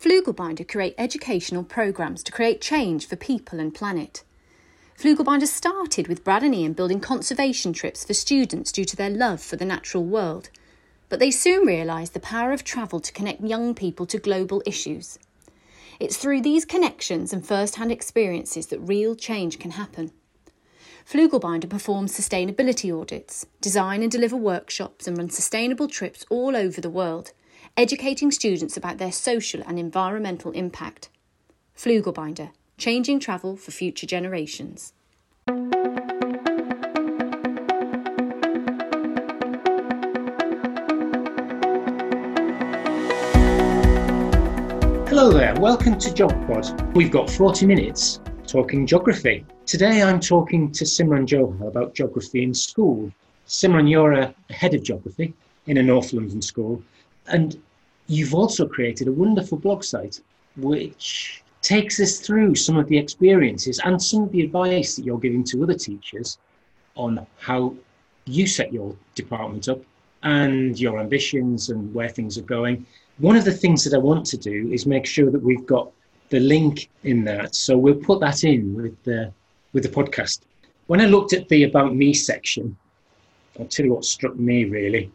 Flugelbinder create educational programmes to create change for people and planet. Flugelbinder started with Brad and Ian building conservation trips for students due to their love for the natural world. But they soon realised the power of travel to connect young people to global issues. It's through these connections and first hand experiences that real change can happen. Flugelbinder performs sustainability audits, design and deliver workshops, and run sustainable trips all over the world, educating students about their social and environmental impact. Flugelbinder, changing travel for future generations. Hello there, welcome to GeogPod. We've got 40 minutes talking geography. Today I'm talking to Simran Johar about geography in school. Simran, you're a head of geography in a North London school, and you've also created a wonderful blog site which takes us through some of the experiences and some of the advice that you're giving to other teachers on how you set your department up and your ambitions and where things are going. One of the things that I want to do is make sure that we've got the link in that. So we'll put that in with the with the podcast. When I looked at the about me section, I'll tell you what struck me really.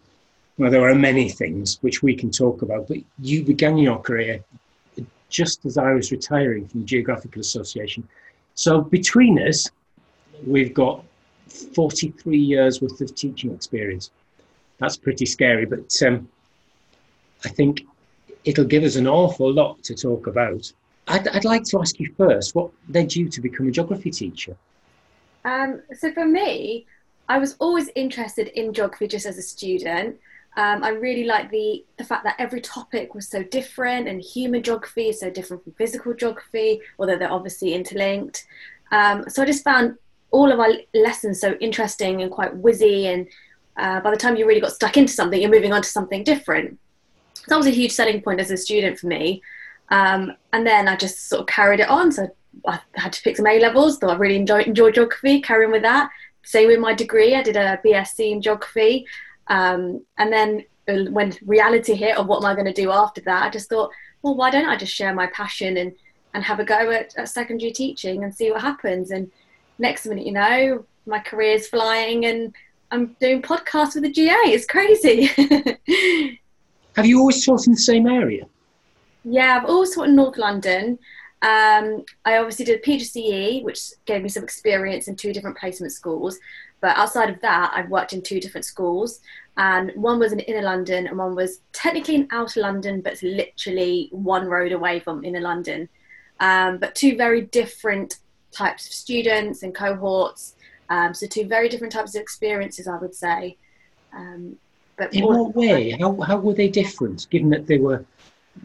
Well, there are many things which we can talk about, but you began your career just as I was retiring from the Geographical Association. So between us, we've got 43 years worth of teaching experience. That's pretty scary, but um, I think it'll give us an awful lot to talk about. I'd, I'd like to ask you first, what led you to become a geography teacher? Um, so for me, I was always interested in geography just as a student. Um, I really like the the fact that every topic was so different, and human geography is so different from physical geography, although they're obviously interlinked. Um, so I just found all of our lessons so interesting and quite whizzy, and uh, by the time you really got stuck into something, you're moving on to something different. So that was a huge selling point as a student for me. Um, and then I just sort of carried it on. So I had to pick some A levels, though I really enjoyed, enjoyed geography, carrying with that. Same with my degree, I did a BSc in geography. Um, and then uh, when reality hit of what am I going to do after that, I just thought, well, why don't I just share my passion and, and have a go at, at secondary teaching and see what happens? And next minute, you know, my career's flying and I'm doing podcasts with the GA. It's crazy. Have you always taught in the same area? Yeah, I've always taught in North London. Um, I obviously did a PGCE, which gave me some experience in two different placement schools. But outside of that, I've worked in two different schools. And one was in inner London, and one was technically in outer London, but it's literally one road away from inner London. Um, but two very different types of students and cohorts. Um, so, two very different types of experiences, I would say. Um, but in what way? How, how were they different, given that they were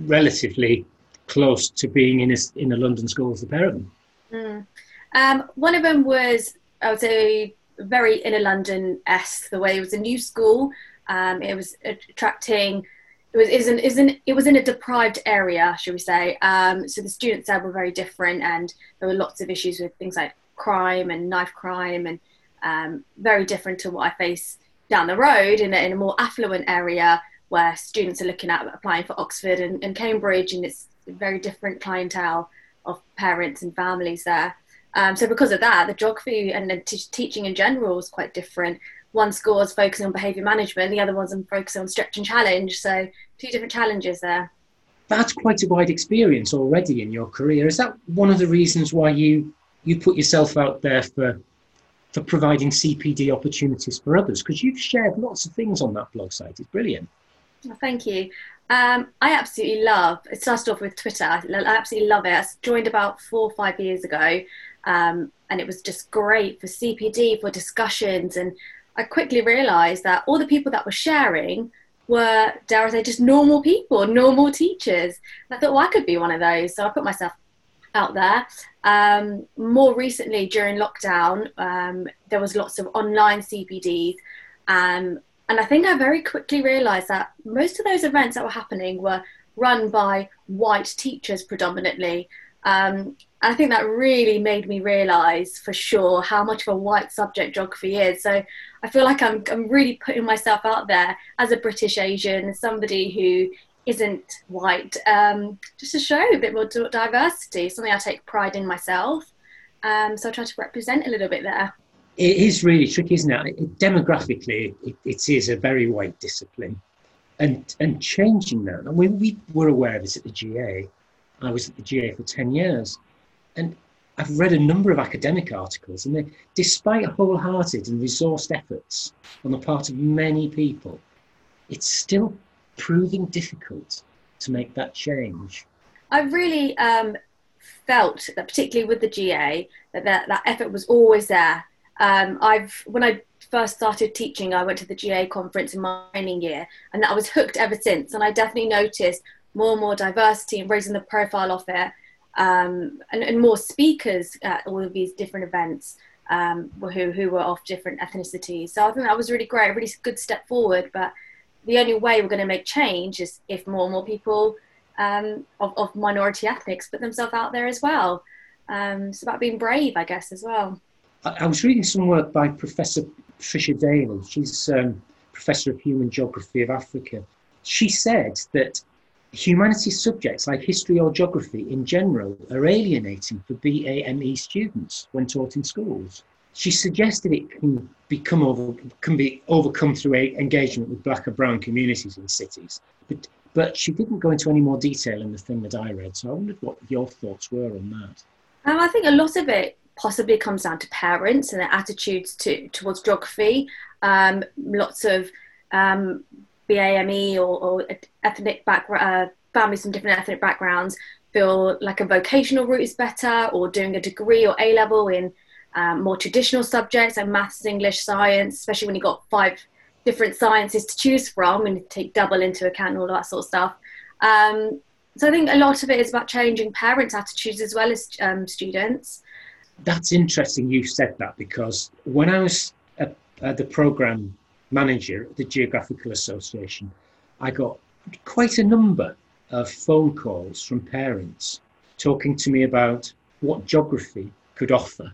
relatively close to being in a, in a London school as the pair of them? Mm. Um, one of them was, I would say, very inner London esque. The way it was a new school, um, it was attracting. It was, was in, it was in a deprived area, should we say? Um, so the students there were very different, and there were lots of issues with things like crime and knife crime, and um, very different to what I face down the road in a, in a more affluent area where students are looking at applying for Oxford and, and Cambridge, and it's a very different clientele of parents and families there. Um, so because of that, the geography and the t- teaching in general is quite different. One school is focusing on behaviour management, the other one's focusing on stretch and challenge. So two different challenges there. That's quite a wide experience already in your career. Is that one of the reasons why you you put yourself out there for for providing CPD opportunities for others? Because you've shared lots of things on that blog site. It's brilliant. Well, thank you. Um, I absolutely love. It started off with Twitter. I absolutely love it. I joined about four or five years ago, um, and it was just great for CPD for discussions. And I quickly realised that all the people that were sharing were, dare I say, just normal people, normal teachers. And I thought, well, I could be one of those. So I put myself out there. Um, more recently, during lockdown, um, there was lots of online CPDs. Um, and I think I very quickly realised that most of those events that were happening were run by white teachers predominantly. Um, I think that really made me realise for sure how much of a white subject geography is. So I feel like I'm, I'm really putting myself out there as a British Asian, somebody who isn't white, um, just to show a bit more diversity, something I take pride in myself. Um, so I try to represent a little bit there. It is really tricky, isn't it? it demographically, it, it is a very white discipline. And, and changing that, and we, we were aware of this at the GA. I was at the GA for 10 years. And I've read a number of academic articles, and they, despite wholehearted and resourced efforts on the part of many people, it's still proving difficult to make that change. I really um, felt that, particularly with the GA, that that, that effort was always there. Um, I've when I first started teaching, I went to the GA conference in my training year, and I was hooked ever since. And I definitely noticed more and more diversity and raising the profile of it um, and, and, more speakers at all of these different events um, who, who were of different ethnicities. So I think that was really great, a really good step forward. But the only way we're going to make change is if more and more people um, of, of, minority ethnics put themselves out there as well. Um, it's about being brave, I guess, as well. I, I was reading some work by Professor Patricia Daley. She's um, Professor of Human Geography of Africa. She said that humanities subjects like history or geography in general are alienating for BAME students when taught in schools. She suggested it can become over, can be overcome through engagement with black and brown communities in cities, but but she didn't go into any more detail in the thing that I read. So I wondered what your thoughts were on that. Um, I think a lot of it possibly comes down to parents and their attitudes to towards geography. Um, lots of um, BAME or, or ethnic background, uh, families from different ethnic backgrounds feel like a vocational route is better, or doing a degree or A level in um, more traditional subjects like maths, English, science, especially when you've got five different sciences to choose from and take double into account and all of that sort of stuff. Um, so I think a lot of it is about changing parents' attitudes as well as um, students. That's interesting you said that because when I was at, at the program manager at the Geographical Association, I got quite a number of phone calls from parents talking to me about what geography could offer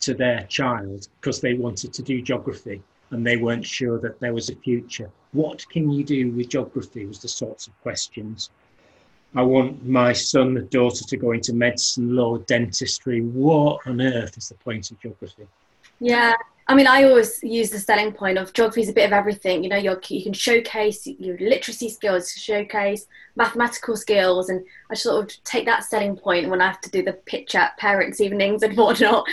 to their child because they wanted to do geography and they weren't sure that there was a future. What can you do with geography was the sorts of questions. I want my son and daughter to go into medicine, law, dentistry. What on earth is the point of geography? Yeah, I mean, I always use the selling point of geography is a bit of everything. You know, you can showcase your literacy skills, showcase mathematical skills, and I sort of take that selling point when I have to do the pitch at parents' evenings and whatnot.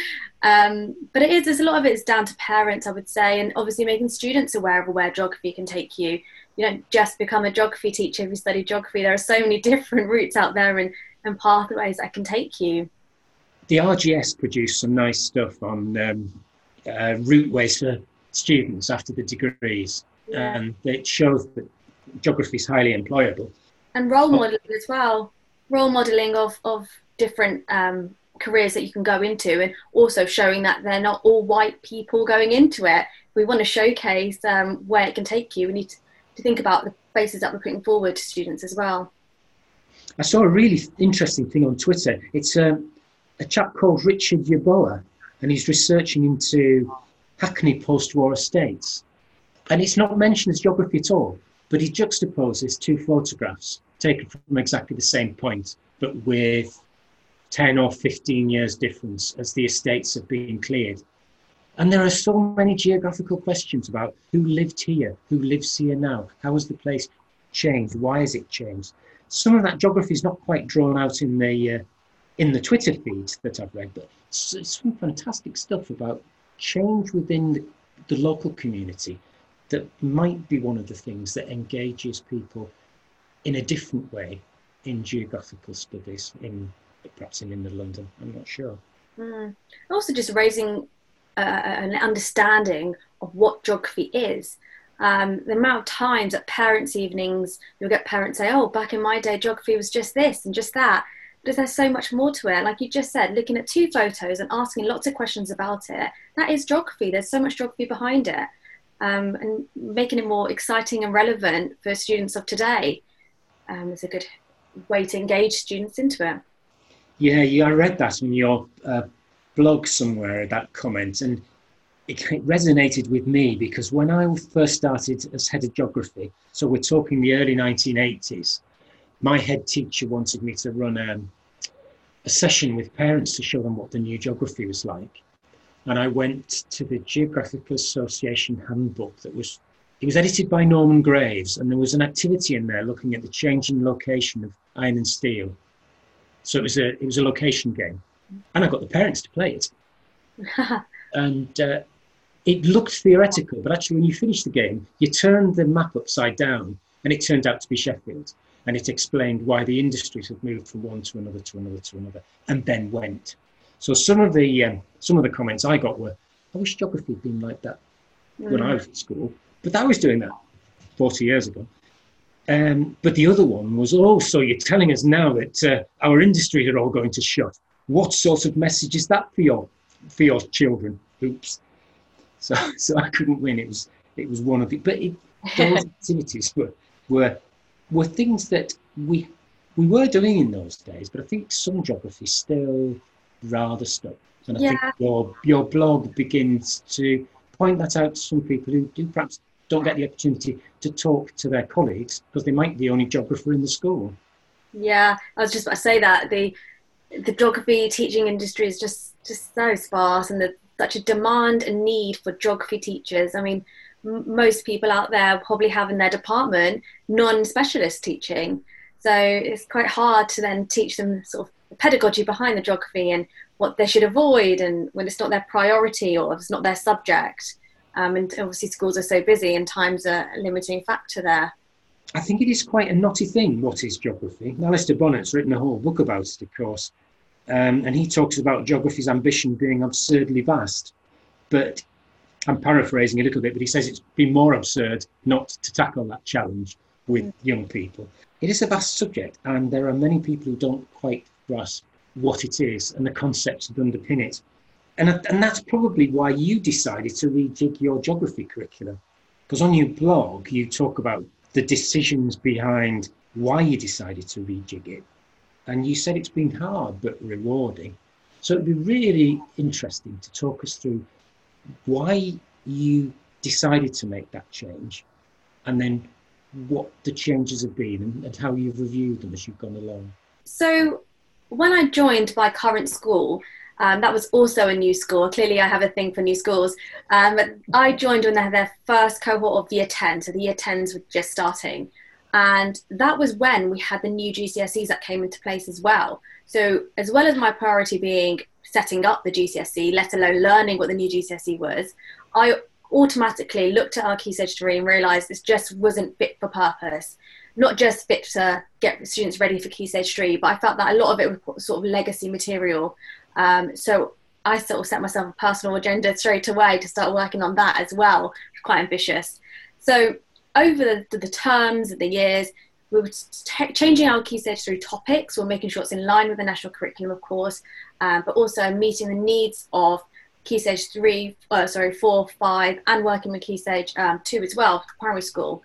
Um, but it is, there's a lot of it is down to parents, I would say, and obviously making students aware of where geography can take you. You don't just become a geography teacher if you study geography. There are so many different routes out there and, and pathways that can take you. The RGS produced some nice stuff on. Um uh, routeways for students after the degrees. Yeah. And it shows that geography is highly employable. And role modelling as well. Role modelling of, of different um, careers that you can go into, and also showing that they're not all white people going into it. We want to showcase um, where it can take you. We need to, to think about the faces that we're putting forward to students as well. I saw a really interesting thing on Twitter. It's um, a chap called Richard Yeboah, and he's researching into Hackney post-war estates. And it's not mentioned as geography at all, but he juxtaposes two photographs taken from exactly the same point, but with 10 or 15 years difference as the estates have been cleared. And there are so many geographical questions about who lived here, who lives here now, how has the place changed, why has it changed. Some of that geography is not quite drawn out in the uh, in the Twitter feed that I've read, but some fantastic stuff about change within the, the local community that might be one of the things that engages people in a different way in geographical studies in perhaps in inner London. I'm not sure. Mm. Also, just raising uh, an understanding of what geography is. Um, the amount of times at parents' evenings you'll get parents say, "Oh, back in my day, geography was just this and just that," but there's so much more to it. Like you just said, looking at two photos and asking lots of questions about it, that is geography. There's so much geography behind it. Um, and making it more exciting and relevant for students of today um, is a good way to engage students into it. Yeah, yeah, I read that in your uh, blog somewhere, that comment, and it, it resonated with me because when I first started as head of geography, so we're talking the early 1980s, my head teacher wanted me to run um, a session with parents to show them what the new geography was like. And I went to the Geographical Association handbook that was it was edited by Norman Graves, and there was an activity in there looking at the changing location of iron and steel. So it was a it was a location game, and I got the parents to play it. and uh, it looked theoretical, but actually, when you finished the game, you turned the map upside down, and it turned out to be Sheffield. And it explained why the industries had moved from one to another to another to another, and then went. So some of the um, some of the comments I got were, "I wish geography had been like that mm. when I was at school." But that was doing that 40 years ago. Um, but the other one was, oh, so you're telling us now that uh, our industries are all going to shut. What sort of message is that for your for your children? Oops. So so I couldn't win. It was it was one of the but it, those activities were were were things that we we were doing in those days. But I think some geography still rather stuck. And I yeah. think your your blog begins to point that out to some people who do perhaps don't get the opportunity to talk to their colleagues because they might be the only geographer in the school. Yeah, I was just about to say that the the geography teaching industry is just just so sparse, and there's such a demand and need for geography teachers. I mean, most people out there probably have in their department non-specialist teaching, so it's quite hard to then teach them sort of the pedagogy behind the geography and what they should avoid, and when it's not their priority or it's not their subject. Um, and obviously, schools are so busy, and time's a limiting factor there. I think it is quite a knotty thing. What is geography? Alastair Bonnett's written a whole book about it, of course, um, and he talks about geography's ambition being absurdly vast. But I'm paraphrasing a little bit, but he says it's been more absurd not to tackle that challenge with mm. young people. It is a vast subject, and there are many people who don't quite grasp what it is and the concepts that underpin it. And, and that's probably why you decided to rejig your geography curriculum. Because on your blog, you talk about the decisions behind why you decided to rejig it. And you said it's been hard but rewarding. So it'd be really interesting to talk us through why you decided to make that change and then what the changes have been and, and how you've reviewed them as you've gone along. So when I joined my current school, um, that was also a new school. Clearly, I have a thing for new schools. Um, but I joined when they had their first cohort of year 10, so the year 10s were just starting. And that was when we had the new GCSEs that came into place as well. So, as well as my priority being setting up the GCSE, let alone learning what the new GCSE was, I automatically looked at our Key Stage 3 and realised this just wasn't fit for purpose. Not just fit to get students ready for Key Stage 3, but I felt that a lot of it was sort of legacy material um, so I sort of set myself a personal agenda straight away to start working on that as well. Quite ambitious. So over the, the terms of the years, we were t- changing our key stage three topics. We're making sure it's in line with the national curriculum, of course, um, but also meeting the needs of key stage three, uh, sorry, four, five, and working with key stage um, two as well, primary school.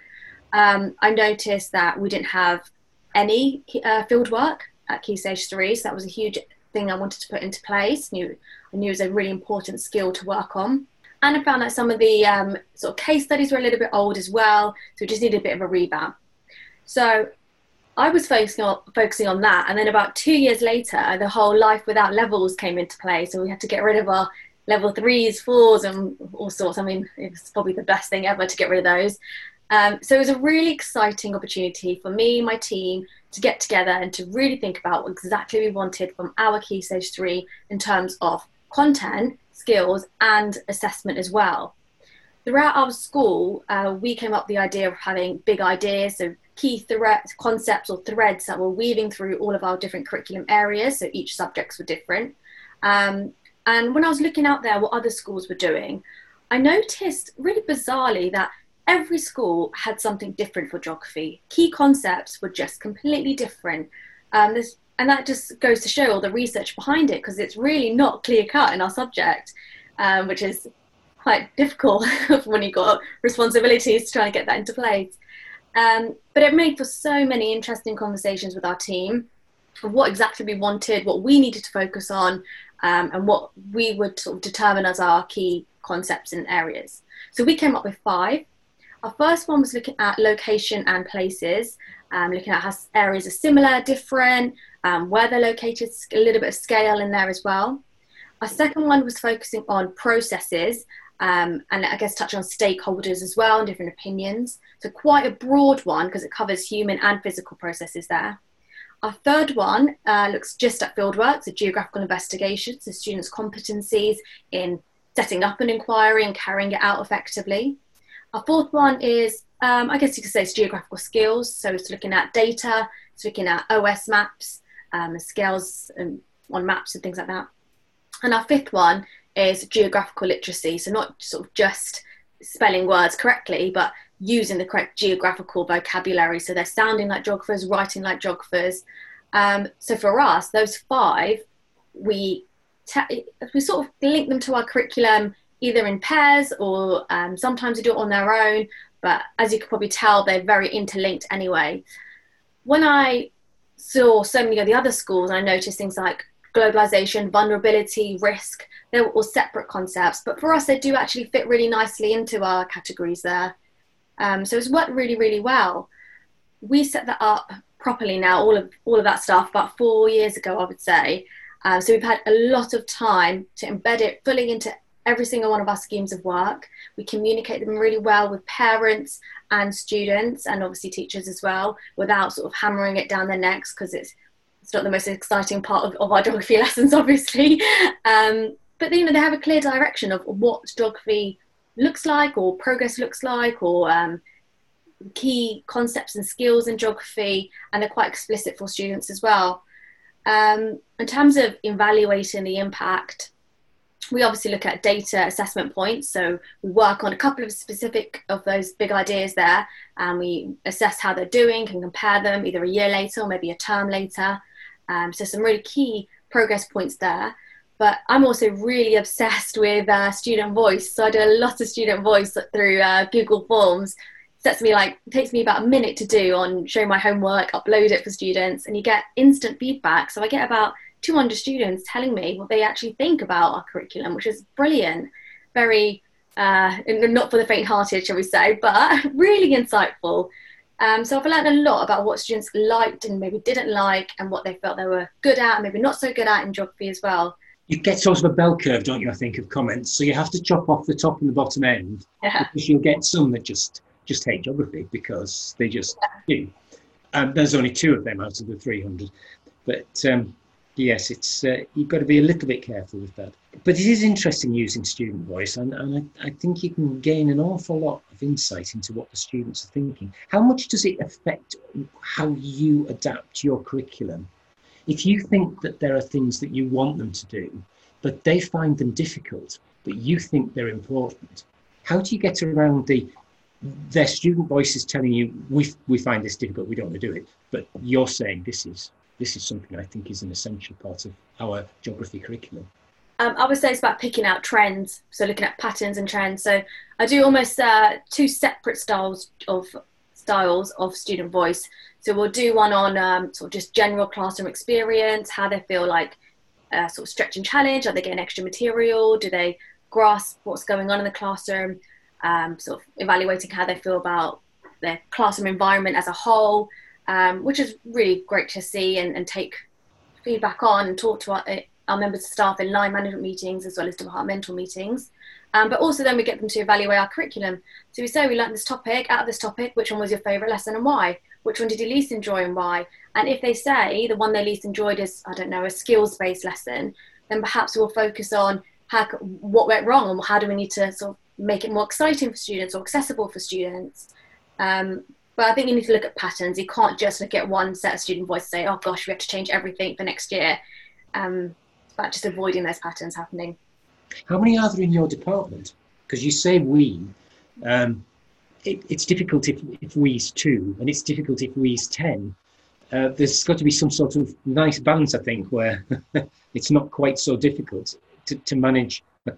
Um, I noticed that we didn't have any uh, field work at key stage three, so that was a huge thing I wanted to put into place. Knew I knew it was a really important skill to work on. And I found that some of the um, sort of case studies were a little bit old as well, so we just needed a bit of a revamp. So I was focusing on focusing on that, and then about two years later, the whole life without levels came into play. So we had to get rid of our level threes, fours, and all sorts. I mean, it was probably the best thing ever to get rid of those. Um, so it was a really exciting opportunity for me, my team, to get together and to really think about what exactly we wanted from our Key Stage 3 in terms of content, skills, and assessment as well. Throughout our school, uh, we came up with the idea of having big ideas, so key threads, concepts or threads that were weaving through all of our different curriculum areas, so each subjects were different. Um, and when I was looking out there what other schools were doing, I noticed really bizarrely that every school had something different for geography. Key concepts were just completely different. Um, and that just goes to show all the research behind it because it's really not clear cut in our subject, um, which is quite difficult when you've got responsibilities to try and get that into place. Um, but it made for so many interesting conversations with our team of what exactly we wanted, what we needed to focus on, um, and what we would sort of determine as our key concepts and areas. So we came up with five. Our first one was looking at location and places, um, looking at how areas are similar, different, um, where they're located, a little bit of scale in there as well. Our second one was focusing on processes um, and I guess touch on stakeholders as well and different opinions. So quite a broad one because it covers human and physical processes there. Our third one uh, looks just at fieldwork, so geographical investigations, so students' competencies in setting up an inquiry and carrying it out effectively. Our fourth one is, um, I guess you could say, it's geographical skills. So it's looking at data, it's looking at OS maps, um, scales and on maps and things like that. And our fifth one is geographical literacy. So not sort of just spelling words correctly, but using the correct geographical vocabulary. So they're sounding like geographers, writing like geographers. Um, so for us, those five, we te- we sort of link them to our curriculum either in pairs or um, sometimes we do it on their own. But as you can probably tell, they're very interlinked anyway. When I saw so many of the other schools, I noticed things like globalization, vulnerability, risk. They're all separate concepts, but for us, they do actually fit really nicely into our categories there. Um, so it's worked really, really well. We set that up properly now, all of all of that stuff, about four years ago, I would say. Uh, so we've had a lot of time to embed it fully into every single one of our schemes of work. We communicate them really well with parents and students, and obviously teachers as well, without sort of hammering it down their necks because it's it's not the most exciting part of, of our geography lessons, obviously. Um, but you know they have a clear direction of what geography looks like or progress looks like or um, key concepts and skills in geography and they're quite explicit for students as well. Um, in terms of evaluating the impact we obviously look at data assessment points. So we work on a couple of specific of those big ideas there and we assess how they're doing can compare them either a year later or maybe a term later um, so some really key progress points there but I'm also really obsessed with uh, student voice. So I do a lot of student voice through uh, Google Forms. Sets me like takes me about a minute to do on showing my homework, upload it for students, and you get instant feedback. So I get about 200 students telling me what they actually think about our curriculum, which is brilliant. Very uh, not for the faint-hearted, shall we say, but really insightful. Um, so I've learned a lot about what students liked and maybe didn't like, and what they felt they were good at, and maybe not so good at in geography as well you get sort of a bell curve, don't you? I think of comments, so you have to chop off the top and the bottom end yeah. because you'll get some that just just hate geography because they just yeah. do. Um, there's only two of them out of the 300, but um, yes, it's uh, you've got to be a little bit careful with that. But it is interesting using student voice, and, and I, I think you can gain an awful lot of insight into what the students are thinking. How much does it affect how you adapt your curriculum? If you think that there are things that you want them to do, but they find them difficult, but you think they're important, how do you get around the their student voice is telling you we we find this difficult, we don't want to do it, but you're saying this is this is something I think is an essential part of our geography curriculum. Um, I would say it's about picking out trends, so looking at patterns and trends. So I do almost uh, two separate styles of styles of student voice. So we'll do one on um, sort of just general classroom experience, how they feel like uh, sort of stretch and challenge. Are they getting extra material? Do they grasp what's going on in the classroom? Um, sort of evaluating how they feel about their classroom environment as a whole, um, which is really great to see and, and take feedback on and talk to our, our, members of staff in line management meetings as well as departmental meetings. Um, but also then we get them to evaluate our curriculum. So we say we learned this topic, out of this topic, which one was your favourite lesson and why? Which one did you least enjoy and why? And if they say the one they least enjoyed is, I don't know, a skills based lesson, then perhaps we'll focus on how, what went wrong and how do we need to sort of make it more exciting for students or accessible for students. Um, but I think you need to look at patterns. You can't just look at one set of student voice and say, oh gosh, we have to change everything for next year. Um, but just avoiding those patterns happening. How many are there in your department? Because you say we. Um, it, it's difficult if, if we's two, and it's difficult if we's ten. Uh, there's got to be some sort of nice balance, I think, where it's not quite so difficult to, to manage a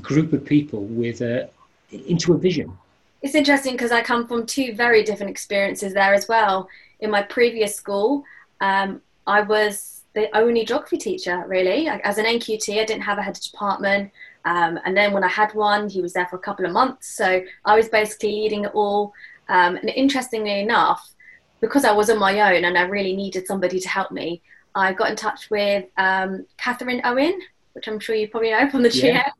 group of people with uh, into a vision. It's interesting because I come from two very different experiences there as well. In my previous school, um, I was the only geography teacher really. As an NQT, I didn't have a head of department. Um, and then when I had one, he was there for a couple of months. So I was basically leading it all. Um, and interestingly enough, because I was on my own and I really needed somebody to help me, I got in touch with um, Catherine Owen, which I'm sure you probably know from the chair.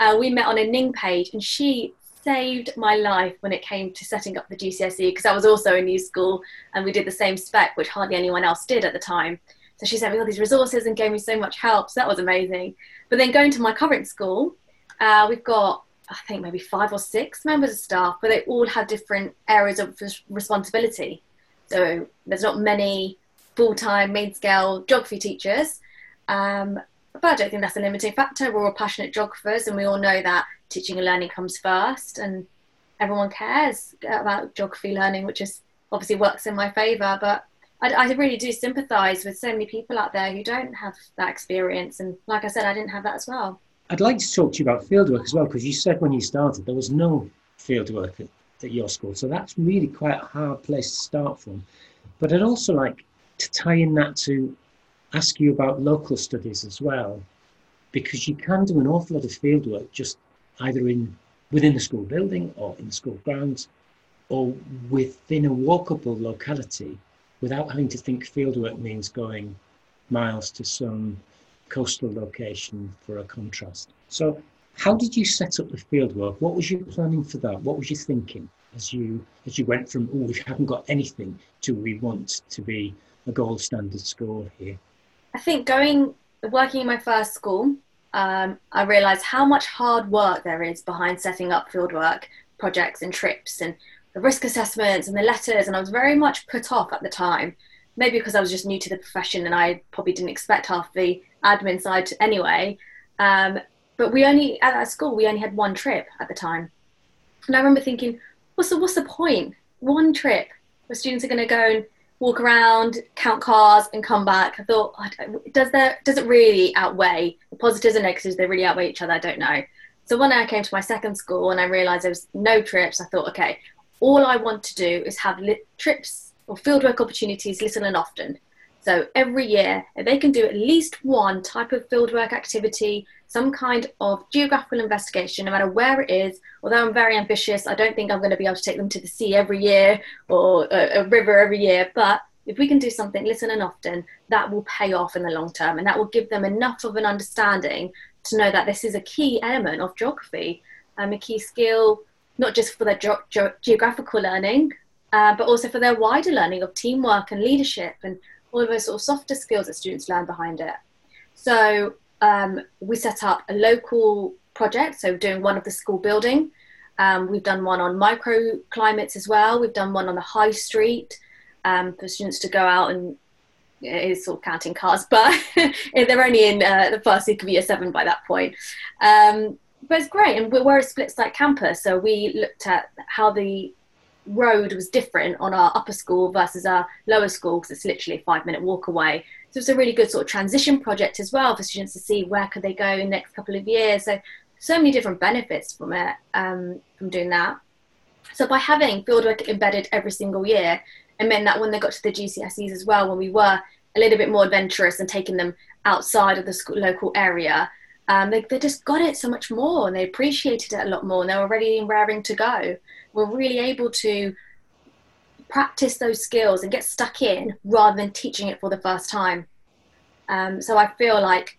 Yeah. Uh, we met on a Ning page, and she saved my life when it came to setting up the GCSE because I was also a new school and we did the same spec, which hardly anyone else did at the time. So she sent me all these resources and gave me so much help. So that was amazing. But then going to my current school, uh, we've got I think maybe five or six members of staff, but they all have different areas of responsibility. So there's not many full-time main scale geography teachers. Um, I don't think that's a limiting factor. We're all passionate geographers, and we all know that teaching and learning comes first, and everyone cares about geography learning, which is obviously works in my favour. But I, I really do sympathise with so many people out there who don't have that experience, and like I said, I didn't have that as well. I'd like to talk to you about fieldwork as well, because you said when you started there was no fieldwork at, at your school, so that's really quite a hard place to start from. But I'd also like to tie in that to ask you about local studies as well, because you can do an awful lot of fieldwork just either in within the school building or in the school grounds or within a walkable locality without having to think fieldwork means going miles to some coastal location for a contrast. So how did you set up the fieldwork? What was your planning for that? What was you thinking as you as you went from oh we haven't got anything to we want to be a gold standard school here? I think going working in my first school, um, I realised how much hard work there is behind setting up fieldwork projects and trips and the risk assessments and the letters, and I was very much put off at the time. Maybe because I was just new to the profession and I probably didn't expect half the admin side anyway. Um, but we only at that school we only had one trip at the time, and I remember thinking, what's the what's the point? One trip where students are going to go and walk around, count cars, and come back. I thought, does that does it really outweigh the positives and negatives? They really outweigh each other. I don't know. So when I came to my second school and I realised there was no trips, I thought, okay, all I want to do is have trips or fieldwork opportunities little and often. So every year, if they can do at least one type of fieldwork activity, some kind of geographical investigation, no matter where it is, although I'm very ambitious, I don't think I'm going to be able to take them to the sea every year or a, a river every year. But if we can do something listen and often, that will pay off in the long term and that will give them enough of an understanding to know that this is a key element of geography, um, a key skill, not just for their ge- ge- geographical learning, uh, but also for their wider learning of teamwork and leadership and all of those sort of softer skills that students learn behind it. So um, we set up a local project, so doing one of the school building. Um, we've done one on microclimates as well. We've done one on the high street um, for students to go out and it is sort of counting cars, but they're only in uh, the first week of year seven by that point. Um, but it's great, and we're a split site campus, so we looked at how the road was different on our upper school versus our lower school because it's literally a five minute walk away. So it's a really good sort of transition project as well for students to see where could they go in the next couple of years. So so many different benefits from it um, from doing that. So by having fieldwork embedded every single year, it meant that when they got to the GCSEs as well, when we were a little bit more adventurous and taking them outside of the school, local area, um, they, they just got it so much more and they appreciated it a lot more and they were ready and raring to go we're really able to practice those skills and get stuck in rather than teaching it for the first time. Um, so I feel like,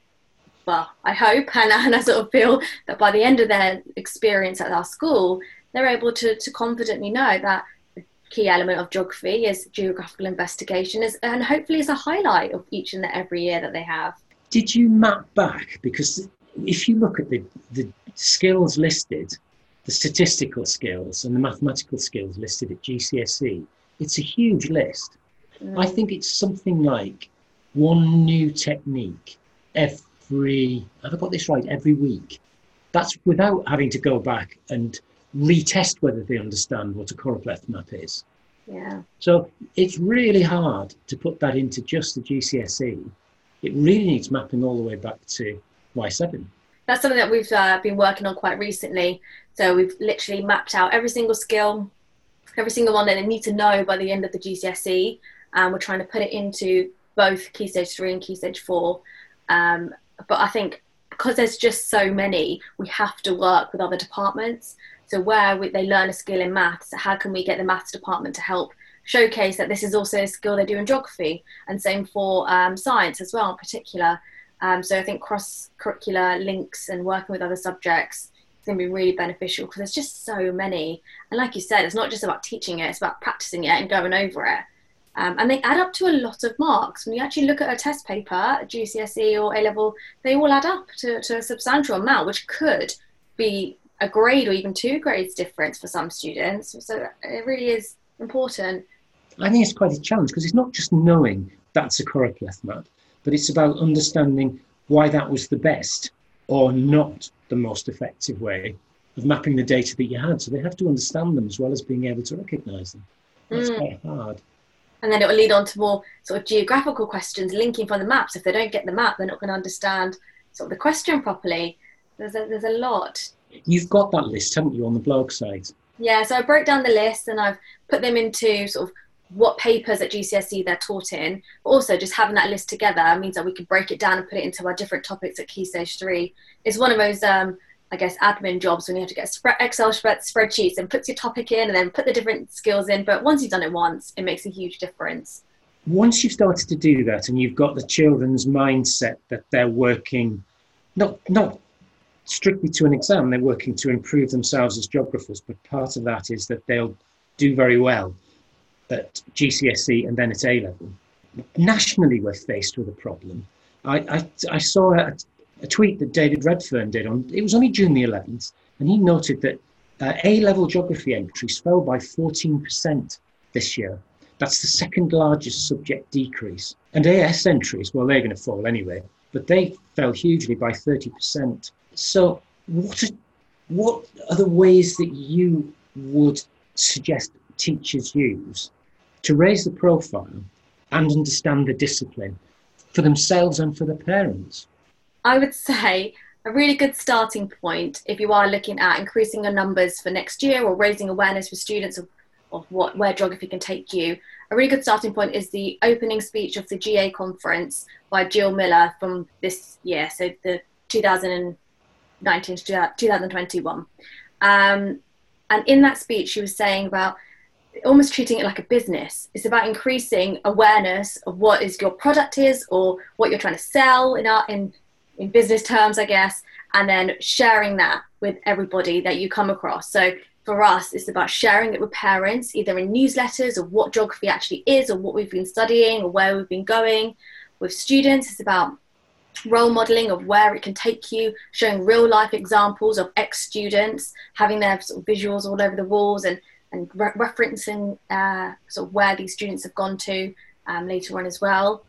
well, I hope and, and I sort of feel that by the end of their experience at our school, they're able to, to confidently know that the key element of geography is geographical investigation is, and hopefully is a highlight of each and every year that they have. Did you map back? Because if you look at the, the skills listed, the statistical skills and the mathematical skills listed at GCSE, it's a huge list. Mm. I think it's something like one new technique every, have I got this right, every week. That's without having to go back and retest whether they understand what a choropleth map is. Yeah. So it's really hard to put that into just the GCSE. It really needs mapping all the way back to Y7 that's something that we've uh, been working on quite recently. So we've literally mapped out every single skill, every single one that they need to know by the end of the GCSE, and we're trying to put it into both Key Stage Three and Key Stage Four. Um, but I think because there's just so many, we have to work with other departments. So where we, they learn a skill in maths, how can we get the maths department to help showcase that this is also a skill they do in geography, and same for um, science as well in particular. Um, so I think cross curricular links and working with other subjects is going to be really beneficial because there's just so many. And like you said, it's not just about teaching it; it's about practicing it and going over it. Um, and they add up to a lot of marks. When you actually look at a test paper, GCSE or A level, they all add up to, to a substantial amount, which could be a grade or even two grades difference for some students. So it really is important. I think it's quite a challenge because it's not just knowing that's a choropleth map, but it's about understanding why that was the best or not the most effective way of mapping the data that you had. So they have to understand them as well as being able to recognise them. That's mm. quite hard and then it will lead on to more sort of geographical questions linking from the maps. If they don't get the map, they're not going to understand sort of the question properly. There's a, there's a lot. You've got that list, haven't you, on the blog site? Yeah, so I broke down the list and I've put them into sort of what papers at GCSE they're taught in. But also, just having that list together means that we can break it down and put it into our different topics at Key Stage 3. It's one of those um, I guess, admin jobs when you have to get Excel spreadsheets and puts your topic in and then put the different skills in. But once you've done it once, it makes a huge difference. Once you've started to do that and you've got the children's mindset that they're working, not, not strictly to an exam, they're working to improve themselves as geographers, but part of that is that they'll do very well at GCSE and then at A level. Nationally, we're faced with a problem. I, I, I saw a, a tweet that David Redfern did on, it was only June the 11th, and he noted that uh, A level geography entries fell by 14% this year. That's the second largest subject decrease. And AS entries, well, they're going to fall anyway, but they fell hugely by 30%. So, what are, what are the ways that you would suggest teachers use to raise the profile and understand the discipline for themselves and for the parents? I would say a really good starting point if you are looking at increasing your numbers for next year or raising awareness for students of, of what where geography can take you. A really good starting point is the opening speech of the GA conference by Jill Miller from this year, so the 2019 to 2021. Um, and in that speech, she was saying about almost treating it like a business. It's about increasing awareness of what is your product is or what you're trying to sell in our in in business terms, I guess, and then sharing that with everybody that you come across. So for us, it's about sharing it with parents, either in newsletters or what geography actually is, or what we've been studying, or where we've been going. With students, it's about role modeling of where it can take you, showing real life examples of ex students, having their sort of visuals all over the walls, and and re- referencing uh, sort of where these students have gone to um, later on as well.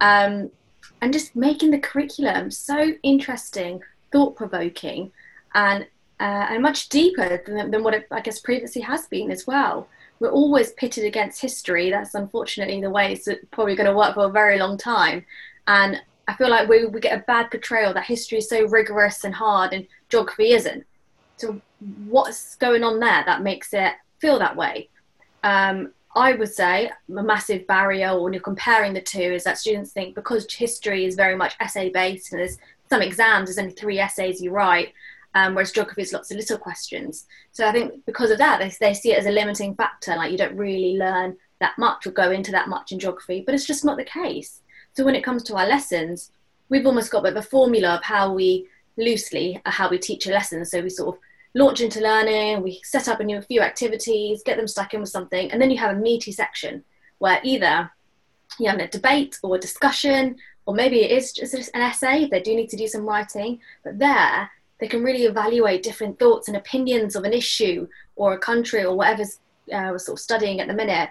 Um, and just making the curriculum so interesting, thought provoking, and uh, and much deeper than, than what it, I guess previously has been as well. We're always pitted against history. That's unfortunately the way it's probably going to work for a very long time. And I feel like we, we get a bad portrayal that history is so rigorous and hard and geography isn't. So what's going on there that makes it feel that way? Um, I would say a massive barrier when you're comparing the two is that students think because history is very much essay based and there's some exams, there's only three essays you write, um, whereas geography is lots of little questions. So I think because of that, they, they see it as a limiting factor, like you don't really learn that much or go into that much in geography, but it's just not the case. So when it comes to our lessons, we've almost got of a formula of how we loosely uh, how we teach a lesson. So we sort of launch into learning, we set up a new few activities, get them stuck in with something, and then you have a meaty section where either you have a debate or a discussion, or maybe it is just an essay, they do need to do some writing, but there they can really evaluate different thoughts and opinions of an issue or a country or whatever's uh, we're sort of studying at the minute.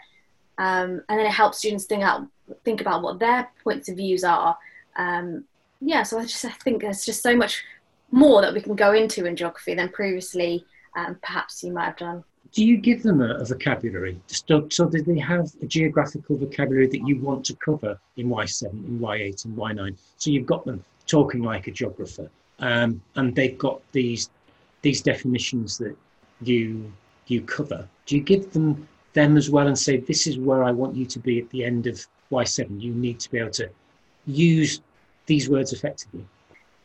Um, and then it helps students think out think about what their points of views are. Um, yeah, so I just I think there's just so much more that we can go into in geography than previously um, perhaps you might have done. Do you give them a, a vocabulary? So, so that they have a geographical vocabulary that you want to cover in Y7, in Y8, and Y9? So you've got them talking like a geographer, um, and they've got these these definitions that you you cover. Do you give them them as well and say this is where I want you to be at the end of Y7? You need to be able to use these words effectively.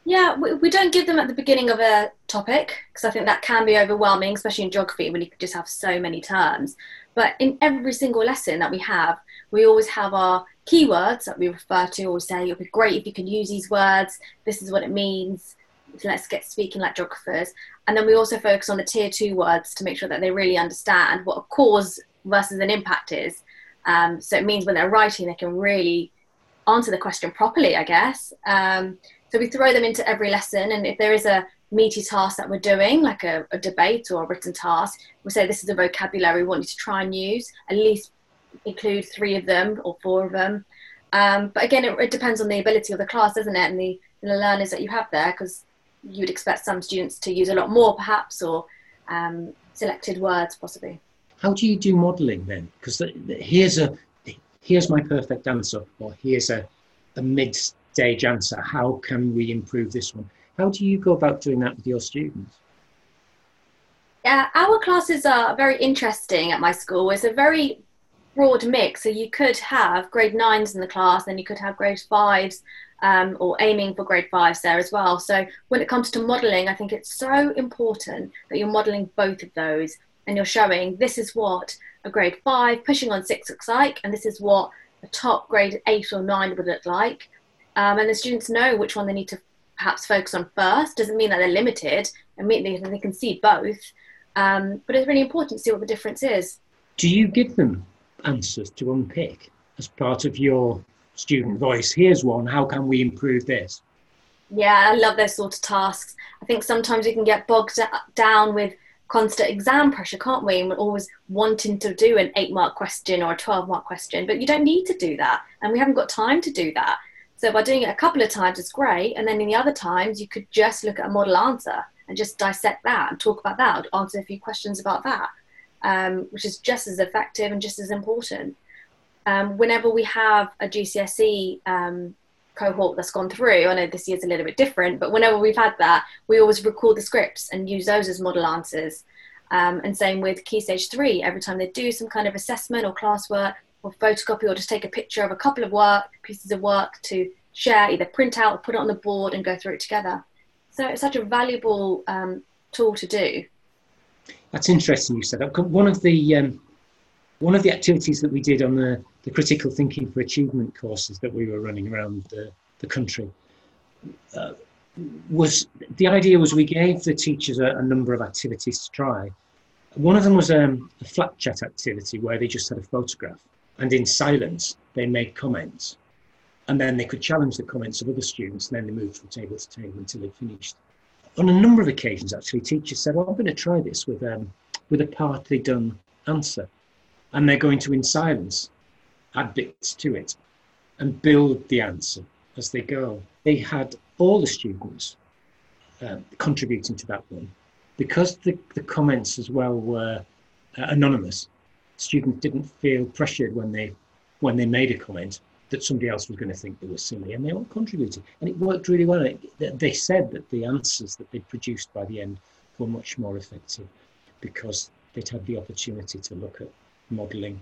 Yeah, we, we don't give them at the beginning of a topic because I think that can be overwhelming, especially in geography when you just have so many terms. But in every single lesson that we have, we always have our keywords that we refer to or say it would be great if you can use these words. This is what it means. Let's get speaking like geographers. And then we also focus on the tier two words to make sure that they really understand what a cause versus an impact is. Um, so it means when they're writing, they can really answer the question properly, I guess. Um, so we throw them into every lesson, and if there is a meaty task that we're doing, like a, a debate or a written task, we say this is a vocabulary we want you to try and use. At least include three of them or four of them. Um, but again, it, it, depends on the ability of the class, doesn't it, and the, the learners that you have there, because you would expect some students to use a lot more, perhaps, or um, selected words, possibly. How do you do modelling then? Because the, the, here's a here's my perfect answer, or here's a, a mid-stage answer. How can we improve this one? How do you go about doing that with your students? Yeah, our classes are very interesting at my school. It's a very broad mix. So you could have grade nines in the class, and you could have grade fives, um, or aiming for grade fives there as well. So when it comes to modelling, I think it's so important that you're modelling both of those, and you're showing this is what a grade five pushing on six looks like, and this is what a top grade eight or nine would look like. Um, and the students know which one they need to perhaps focus on first. Doesn't mean that they're limited, and mean they, they can see both. Um, but it's really important to see what the difference is. Do you give them answers to unpick as part of your student voice. Here's one. How can we improve this? Yeah, I love those sort of tasks. I think sometimes we can get bogged down with constant exam pressure, can't we? And we're always wanting to do an eight mark question or a 12 mark question, but you don't need to do that. And we haven't got time to do that. So by doing it a couple of times, it's great. And then in the other times, you could just look at a model answer and just dissect that and talk about that, answer a few questions about that um, which is just as effective and just as important. Um, whenever we have a GCSE um, cohort that's gone through, I know this year's a little bit different, but whenever we've had that, we always record the scripts and use those as model answers. Um, and same with Key Stage 3, every time they do some kind of assessment or classwork or photocopy or just take a picture of a couple of work, pieces of work to share, either print out or put it on the board and go through it together. So it's such a valuable um, tool to do. That's interesting. You said that. One of the um, one of the activities that we did on the, the critical thinking for achievement courses that we were running around the, the country uh, was the idea was we gave the teachers a, a, number of activities to try. One of them was um, a flat chat activity where they just had a photograph and in silence they made comments and then they could challenge the comments of other students and then they moved from table to table until they finished on a number of occasions, actually, teachers said, "Well, I'm going to try this with um, with a partly done answer," and they're going to, in silence, add bits to it and build the answer as they go. They had all the students uh, contributing to that one because the, the comments as well were uh, anonymous. Students didn't feel pressured when they when they made a comment that somebody else was going to think they were silly, and they all contributed, and it worked really well. It, they said that the answers that they produced by the end were much more effective because they'd had the opportunity to look at modelling,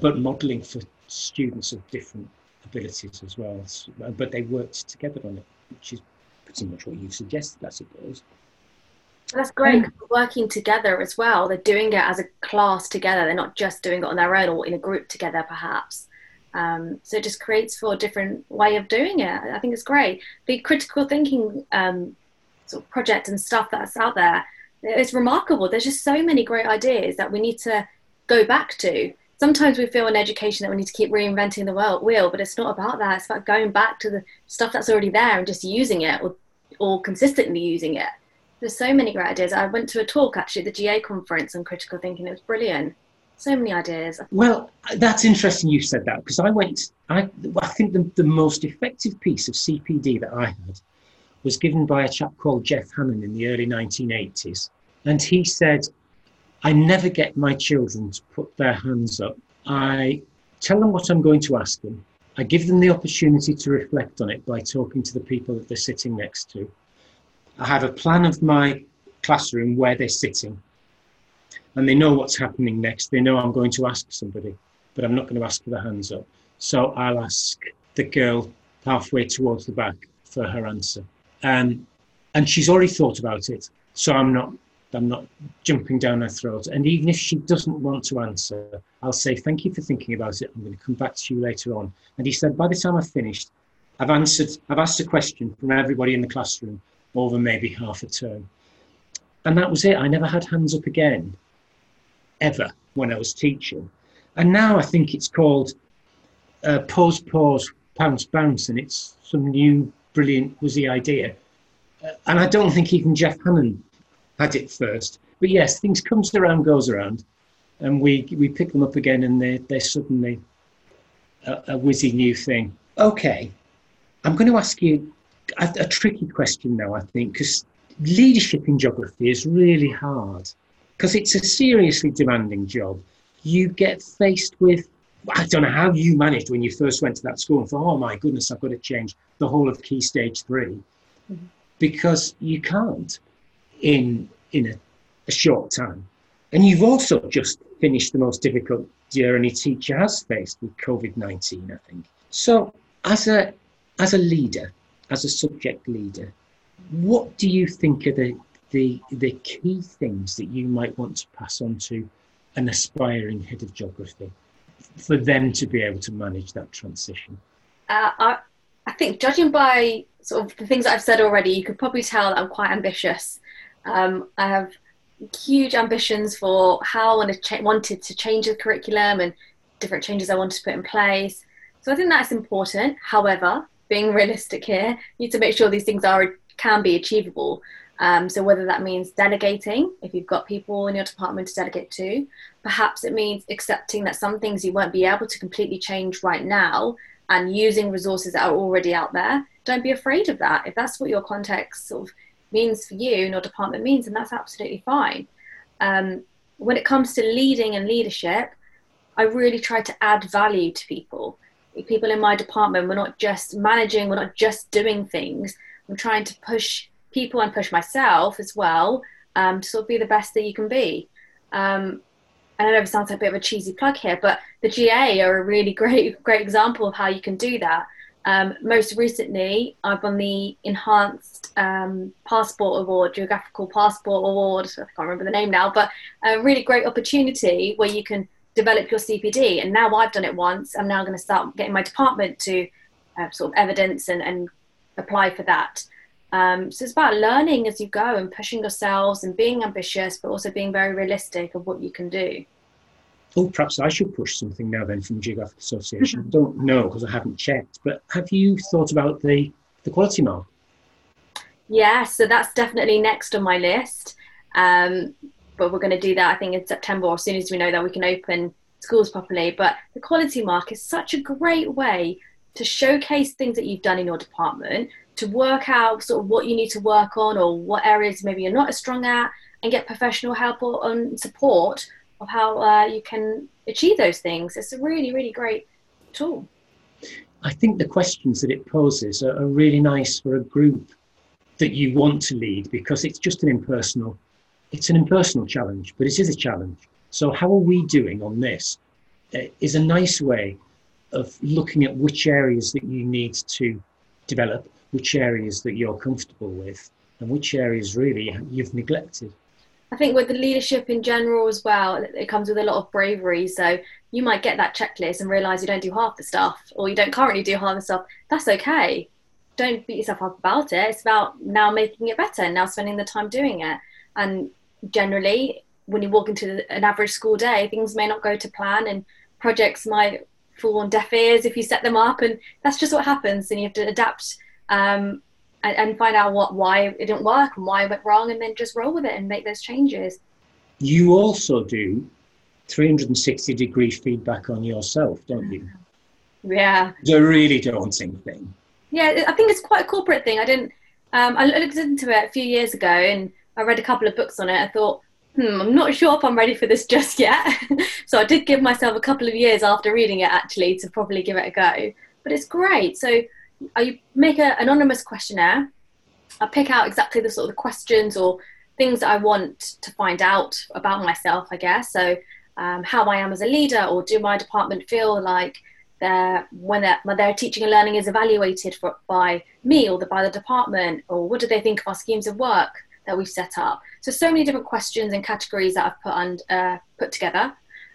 but modelling for students of different abilities as well. But they worked together on it, which is pretty much what you've suggested, I suppose. That's great. working together as well. They're doing it as a class together. They're not just doing it on their own or in a group together, perhaps. Um, so it just creates for a different way of doing it. I think it's great. The critical thinking um, sort of project and stuff that's out there, it's remarkable. There's just so many great ideas that we need to go back to. Sometimes we feel in education that we need to keep reinventing the wheel, but it's not about that. It's about going back to the stuff that's already there and just using it or, or consistently using it. There's so many great ideas. I went to a talk actually at the GA conference on critical thinking. It was brilliant. So many ideas. Well, that's interesting you said that because I went, I, I think the, the most effective piece of CPD that I had was given by a chap called Jeff Hannon in the early 1980s. And he said, I never get my children to put their hands up. I tell them what I'm going to ask them. I give them the opportunity to reflect on it by talking to the people that they're sitting next to. I have a plan of my classroom where they're sitting and they know what's happening next. They know I'm going to ask somebody, but I'm not going to ask for the hands up. So I'll ask the girl halfway towards the back for her answer. Um, and she's already thought about it. So I'm not I'm not jumping down her throat. And even if she doesn't want to answer, I'll say, Thank you for thinking about it. I'm going to come back to you later on. And he said, By the time I've finished, I've answered, I've asked a question from everybody in the classroom over maybe half a term. And that was it. I never had hands up again, ever, when I was teaching. And now I think it's called uh, pause, pause, pounce, bounce, and it's some new, brilliant, wizzy idea. Uh, and I don't think even Jeff Hannon had it first. But yes, things comes around, goes around, and we we pick them up again, and they they're suddenly a, a whizzy new thing. Okay, I'm going to ask you a, a tricky question though, I think because leadership in geography is really hard because it's a seriously demanding job. You get faced with I don't know how you managed when you first went to that school and thought, oh my goodness, I've got to change the whole of Key Stage 3 mm-hmm. because you can't in in a, a short time. And you've also just finished the most difficult year any teacher has faced with COVID 19, I think. So, as a, as a leader, as a subject leader, what do you think are the, the, the key things that you might want to pass on to an aspiring head of geography for them to be able to manage that transition? Uh, I, I think, judging by sort of the things I've said already, you could probably tell that I'm quite ambitious um, I have huge ambitions for how I wanted to change the curriculum and different changes I wanted to put in place. So I think that's important. However, being realistic here, you need to make sure these things are can be achievable. Um, so whether that means delegating, if you've got people in your department to delegate to, perhaps it means accepting that some things you won't be able to completely change right now and using resources that are already out there. Don't be afraid of that. If that's what your context sort of means for you and your department means, and that's absolutely fine. Um, when it comes to leading and leadership, I really try to add value to people. People in my department, we're not just managing, we're not just doing things. I'm trying to push people and push myself as well um, to sort of be the best that you can be. Um, I know it sounds like a bit of a cheesy plug here, but the GA are a really great, great example of how you can do that. Um, most recently, I've won the Enhanced um, Passport Award, Geographical Passport Award. I can't remember the name now, but a really great opportunity where you can develop your CPD. And now I've done it once. I'm now going to start getting my department to uh, sort of evidence and, and apply for that. Um, so it's about learning as you go and pushing yourselves and being ambitious, but also being very realistic of what you can do oh, perhaps I should push something now then from the Geographic Association. I don't know because I haven't checked, but have you thought about the, the quality mark? Yeah, so that's definitely next on my list. Um, but we're going to do that, I think, in September, or as soon as we know that we can open schools properly. But the quality mark is such a great way to showcase things that you've done in your department, to work out sort of what you need to work on or what areas maybe you're not as strong at, and get professional help or um, support of how uh, you can achieve those things. It's a really, really great tool. I think the questions that it poses are, are really nice for a group that you want to lead because it's just an impersonal, it's an impersonal challenge, but it is a challenge. So how are we doing on this? Is a nice way of looking at which areas that you need to develop, which areas that you're comfortable with, and which areas really you've neglected. I think with the leadership in general as well, it comes with a lot of bravery. So you might get that checklist and realize you don't do half the stuff, or you don't currently do half the stuff. That's okay. Don't beat yourself up about it. It's about now making it better, now spending the time doing it. And generally, when you walk into an average school day, things may not go to plan, and projects might fall on deaf ears if you set them up, and that's just what happens. And you have to adapt um, and, and find out what why it didn't work and why it went wrong, and then just roll with it and make those changes. You also do 360 degree feedback on yourself, don't you? Yeah. It's a really daunting thing. Yeah, I think it's quite a corporate thing. I didn't. Um, I looked into it a few years ago, and I read a couple of books on it. I thought, hmm, I'm not sure if I'm ready for this just yet. so I did give myself a couple of years after reading it actually to probably give it a go. But it's great. So I make an anonymous questionnaire. I pick out exactly the sort of questions or things that I want to find out about myself, I guess. So, um, how I am as a leader, or do my department feel like their when their, their teaching and learning is evaluated for, by me or the, by the department, or what do they think of our schemes of work that we've set up? So so many different questions and categories that I've put on, uh, put together.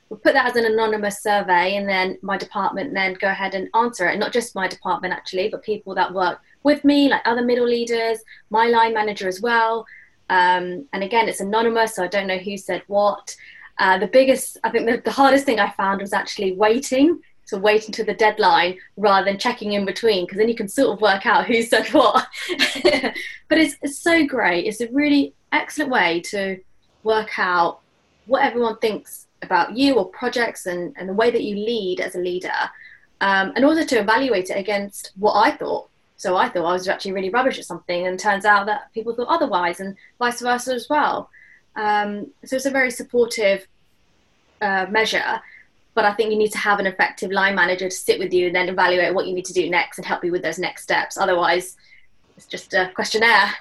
We'll put that as an anonymous survey, and then my department then go ahead and answer it. Not just my department actually, but people that work with me, like other middle leaders, my line manager as well. Um, and again, it's anonymous, so I don't know who said what. Uh, the biggest, I think the, the hardest thing I found was actually waiting to wait until the deadline rather than checking in between because then you can sort of work out who said what. but it's, it's so great. It's a really excellent way to work out what everyone thinks about you or projects and, and the way that you lead as a leader, um, and also to evaluate it against what I thought. So I thought I was actually really rubbish at something, and turns out that people thought otherwise, and vice versa as well. Um, so it's a very supportive uh, measure but I think you need to have an effective line manager to sit with you and then evaluate what you need to do next and help you with those next steps. Otherwise, it's just a questionnaire.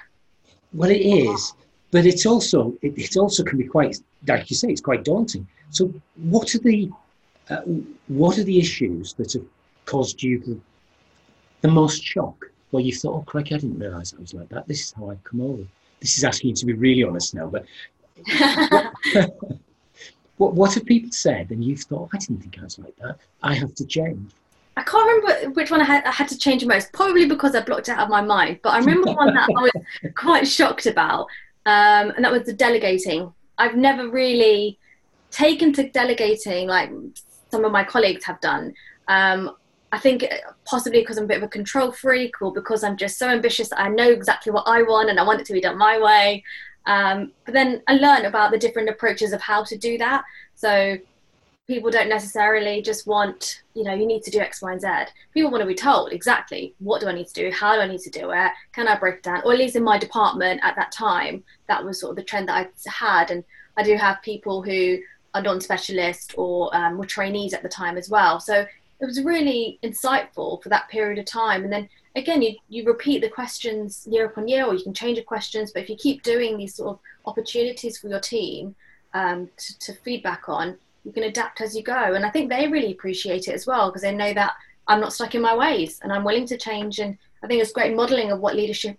Well, it is, but it's also it, it also can be quite, like you say, it's quite daunting. So, what are the uh, what are the issues that have caused you the, the most shock? Well, you thought, oh, crikey, I didn't realise I was like that. This is how I've come over. This is asking you to be really honest now, but What, what have people said and you've thought, I didn't think I was like that. I have to change. I can't remember which one I had, I had to change most, probably because I blocked it out of my mind. But I remember one that I was quite shocked about, um, and that was the delegating. I've never really taken to delegating like some of my colleagues have done. Um, I think possibly because I'm a bit of a control freak or because I'm just so ambitious that I know exactly what I want and I want it to be done my way. Um, but then I learned about the different approaches of how to do that. So people don't necessarily just want, you know, you need to do X, Y, and Z. People want to be told exactly what do I need to do, how do I need to do it, can I break it down? Or at least in my department at that time, that was sort of the trend that I had. And I do have people who are non-specialist or um, were trainees at the time as well. So it was really insightful for that period of time. And then again, you, you repeat the questions year upon year, or you can change the questions. But if you keep doing these sort of opportunities for your team um, to, to feedback on, you can adapt as you go. And I think they really appreciate it as well because they know that I'm not stuck in my ways and I'm willing to change. And I think it's great modeling of what leadership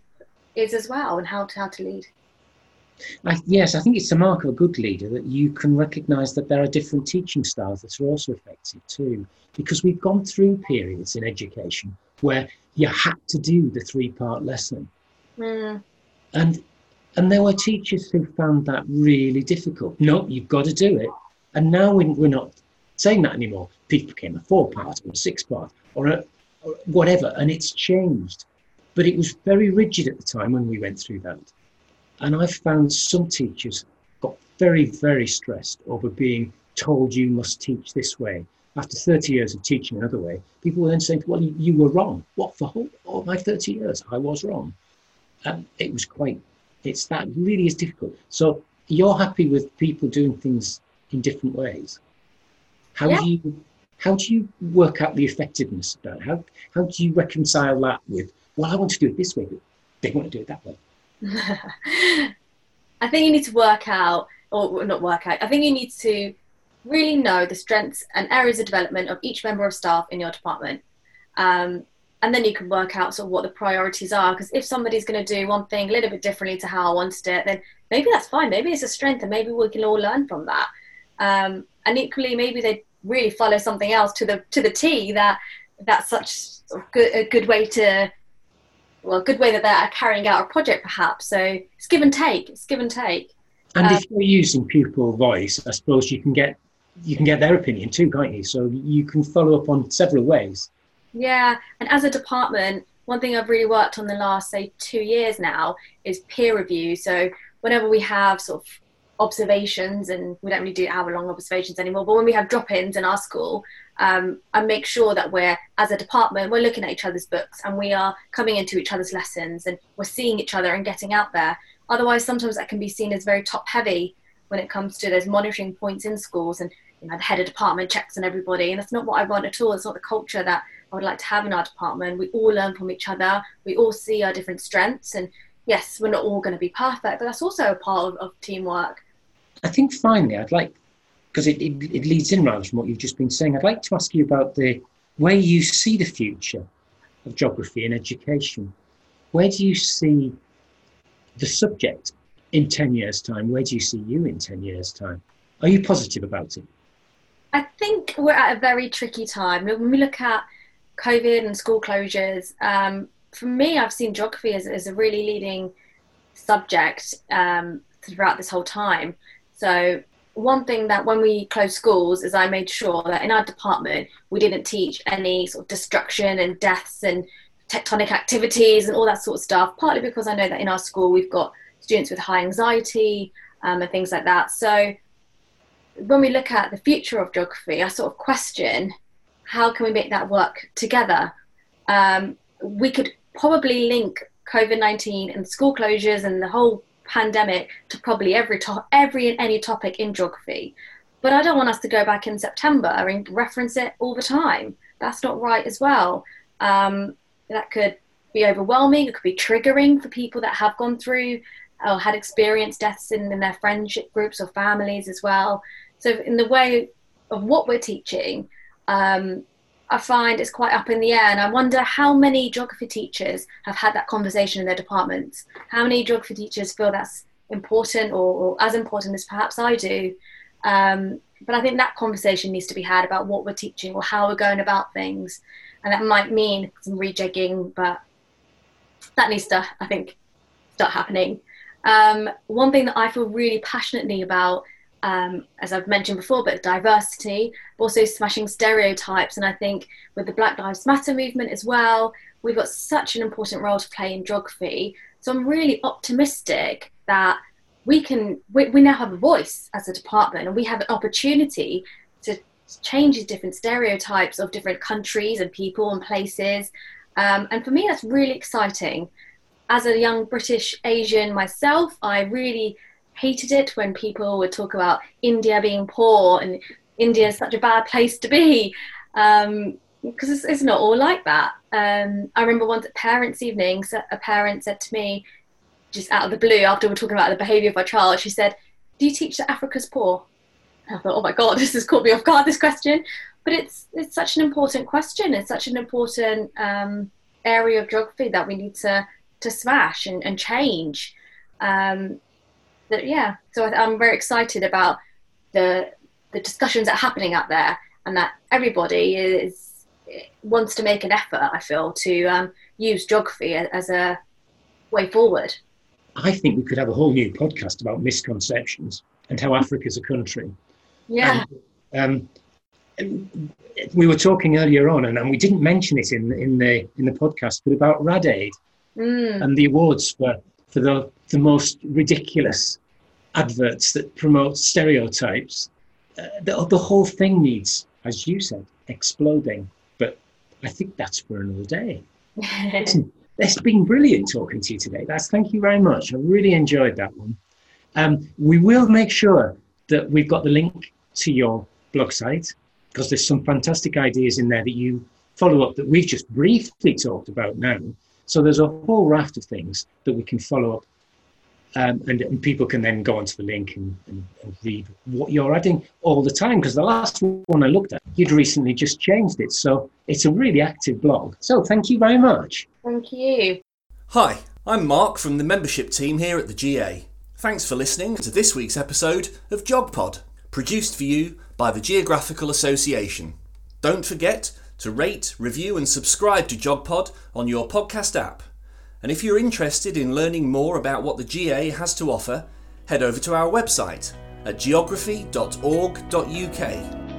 is as well and how to, how to lead. I, yes, I think it's a mark of a good leader that you can recognise that there are different teaching styles that are also effective too. Because we've gone through periods in education where you had to do the three part lesson. Mm. And and there were teachers who found that really difficult. No, you've got to do it. And now we're not saying that anymore. People became a four part or a six part or, a, or whatever, and it's changed. But it was very rigid at the time when we went through that. And I found some teachers got very, very stressed over being told you must teach this way after 30 years of teaching another way, people were then saying, well, you, you were wrong. What, for whole, all my 30 years, I was wrong. And it was quite, it's that really is difficult. So you're happy with people doing things in different ways. How yeah. do you, how do you work out the effectiveness of that? How, how do you reconcile that with, well, I want to do it this way, but they want to do it that way? I think you need to work out, or not work out, I think you need to really know the strengths and areas of development of each member of staff in your department. Um, and then you can work out sort of what the priorities are. Because if somebody's going to do one thing a little bit differently to how I wanted it, then maybe that's fine. Maybe it's a strength, and maybe we can all learn from that. Um, and equally, maybe they really follow something else to the to the T. That that's such of good, a good way to well, a good way that they're carrying out a project, perhaps. So it's give and take. It's give and take. And um, if you're using pupil voice, I suppose you can get you can get their opinion too, can't you? So you can follow up on several ways. Yeah, and as a department, one thing I've really worked on the last say two years now is peer review. So whenever we have sort of observations, and we don't really do hour-long observations anymore, but when we have drop-ins in our school, um, I make sure that we're as a department we're looking at each other's books and we are coming into each other's lessons and we're seeing each other and getting out there. Otherwise, sometimes that can be seen as very top-heavy when it comes to those monitoring points in schools and you know the head of department checks on everybody and that's not what I want at all it's not the culture that I would like to have in our department we all learn from each other we all see our different strengths and yes we're not all going to be perfect but that's also a part of, of teamwork I think finally I'd like because it, it, it, leads in rather from what you've just been saying I'd like to ask you about the where you see the future of geography and education. Where do you see the subject in 10 years' time? Where do you see you in 10 years' time? Are you positive about it? I think we're at a very tricky time. When we look at COVID and school closures, um, for me, I've seen geography as, as a really leading subject um, throughout this whole time. So, one thing that when we closed schools is I made sure that in our department we didn't teach any sort of destruction and deaths and tectonic activities and all that sort of stuff. Partly because I know that in our school we've got students with high anxiety um, and things like that. So when we look at the future of geography, I sort of question how can we make that work together. Um, we could probably link COVID nineteen and school closures and the whole pandemic to probably every to- every and any topic in geography. But I don't want us to go back in September and reference it all the time. That's not right as well. Um, that could be overwhelming. It could be triggering for people that have gone through or had experienced deaths in, in their friendship groups or families as well. So, in the way of what we're teaching, um, I find it's quite up in the air, and I wonder how many geography teachers have had that conversation in their departments. How many geography teachers feel that's important or, or as important as perhaps I do? Um, but I think that conversation needs to be had about what we're teaching or how we're going about things, and that might mean some rejigging, but that needs to, I think, start happening. Um, one thing that I feel really passionately about um, as I've mentioned before, but diversity, also smashing stereotypes. And I think with the Black Lives Matter movement as well, we've got such an important role to play in geography. So I'm really optimistic that we can, we, we now have a voice as a department and we have an opportunity to change these different stereotypes of different countries and people and places. Um, and for me, that's really exciting. As a young British Asian myself, I really hated it when people would talk about India being poor and India is such a bad place to be because um, it's, it's, not all like that. Um, I remember once at parents' evening, a parent said to me, just out of the blue, after we are talking about the behaviour of our child, she said, "Do you teach that Africa's poor?" And I thought, "Oh my God, this has caught me off guard. This question." But it's it's such an important question. It's such an important um, area of geography that we need to to smash and, and change. Um, that yeah. So i'm very excited about the the discussions that are happening out there and that everybody is wants to make an effort i feel to um, use geography as a way forward. I think we could have a whole new podcast about misconceptions and how africa's a country. Yeah. Um, we were talking earlier on and, and we didn't mention it in, in the in the podcast but about Radi-Aid mm. and the awards for for the, the most ridiculous adverts that promote stereotypes. Uh, the, the whole thing needs, as you said, exploding. But I think that's for another day. Listen, it's been brilliant talking to you today. That's thank you very much. I really enjoyed that one. Um, we will make sure that we've got the link to your blog site because there's some fantastic ideas in there that you follow up that we've just briefly talked about now. So there's a whole raft of things that we can follow up um, and, and, people can then go onto the link and, and, and read what you're adding all the time. Because the last one I looked at, you'd recently just changed it. So it's a really active blog. So thank you very much. Thank you. Hi, I'm Mark from the membership team here at the GA. Thanks for listening to this week's episode of GeogPod, produced for you by the Geographical Association. Don't forget to rate, review, and subscribe to GeogPod on your podcast app. And if you're interested in learning more about what the GA has to offer, head over to our website at geography.org.uk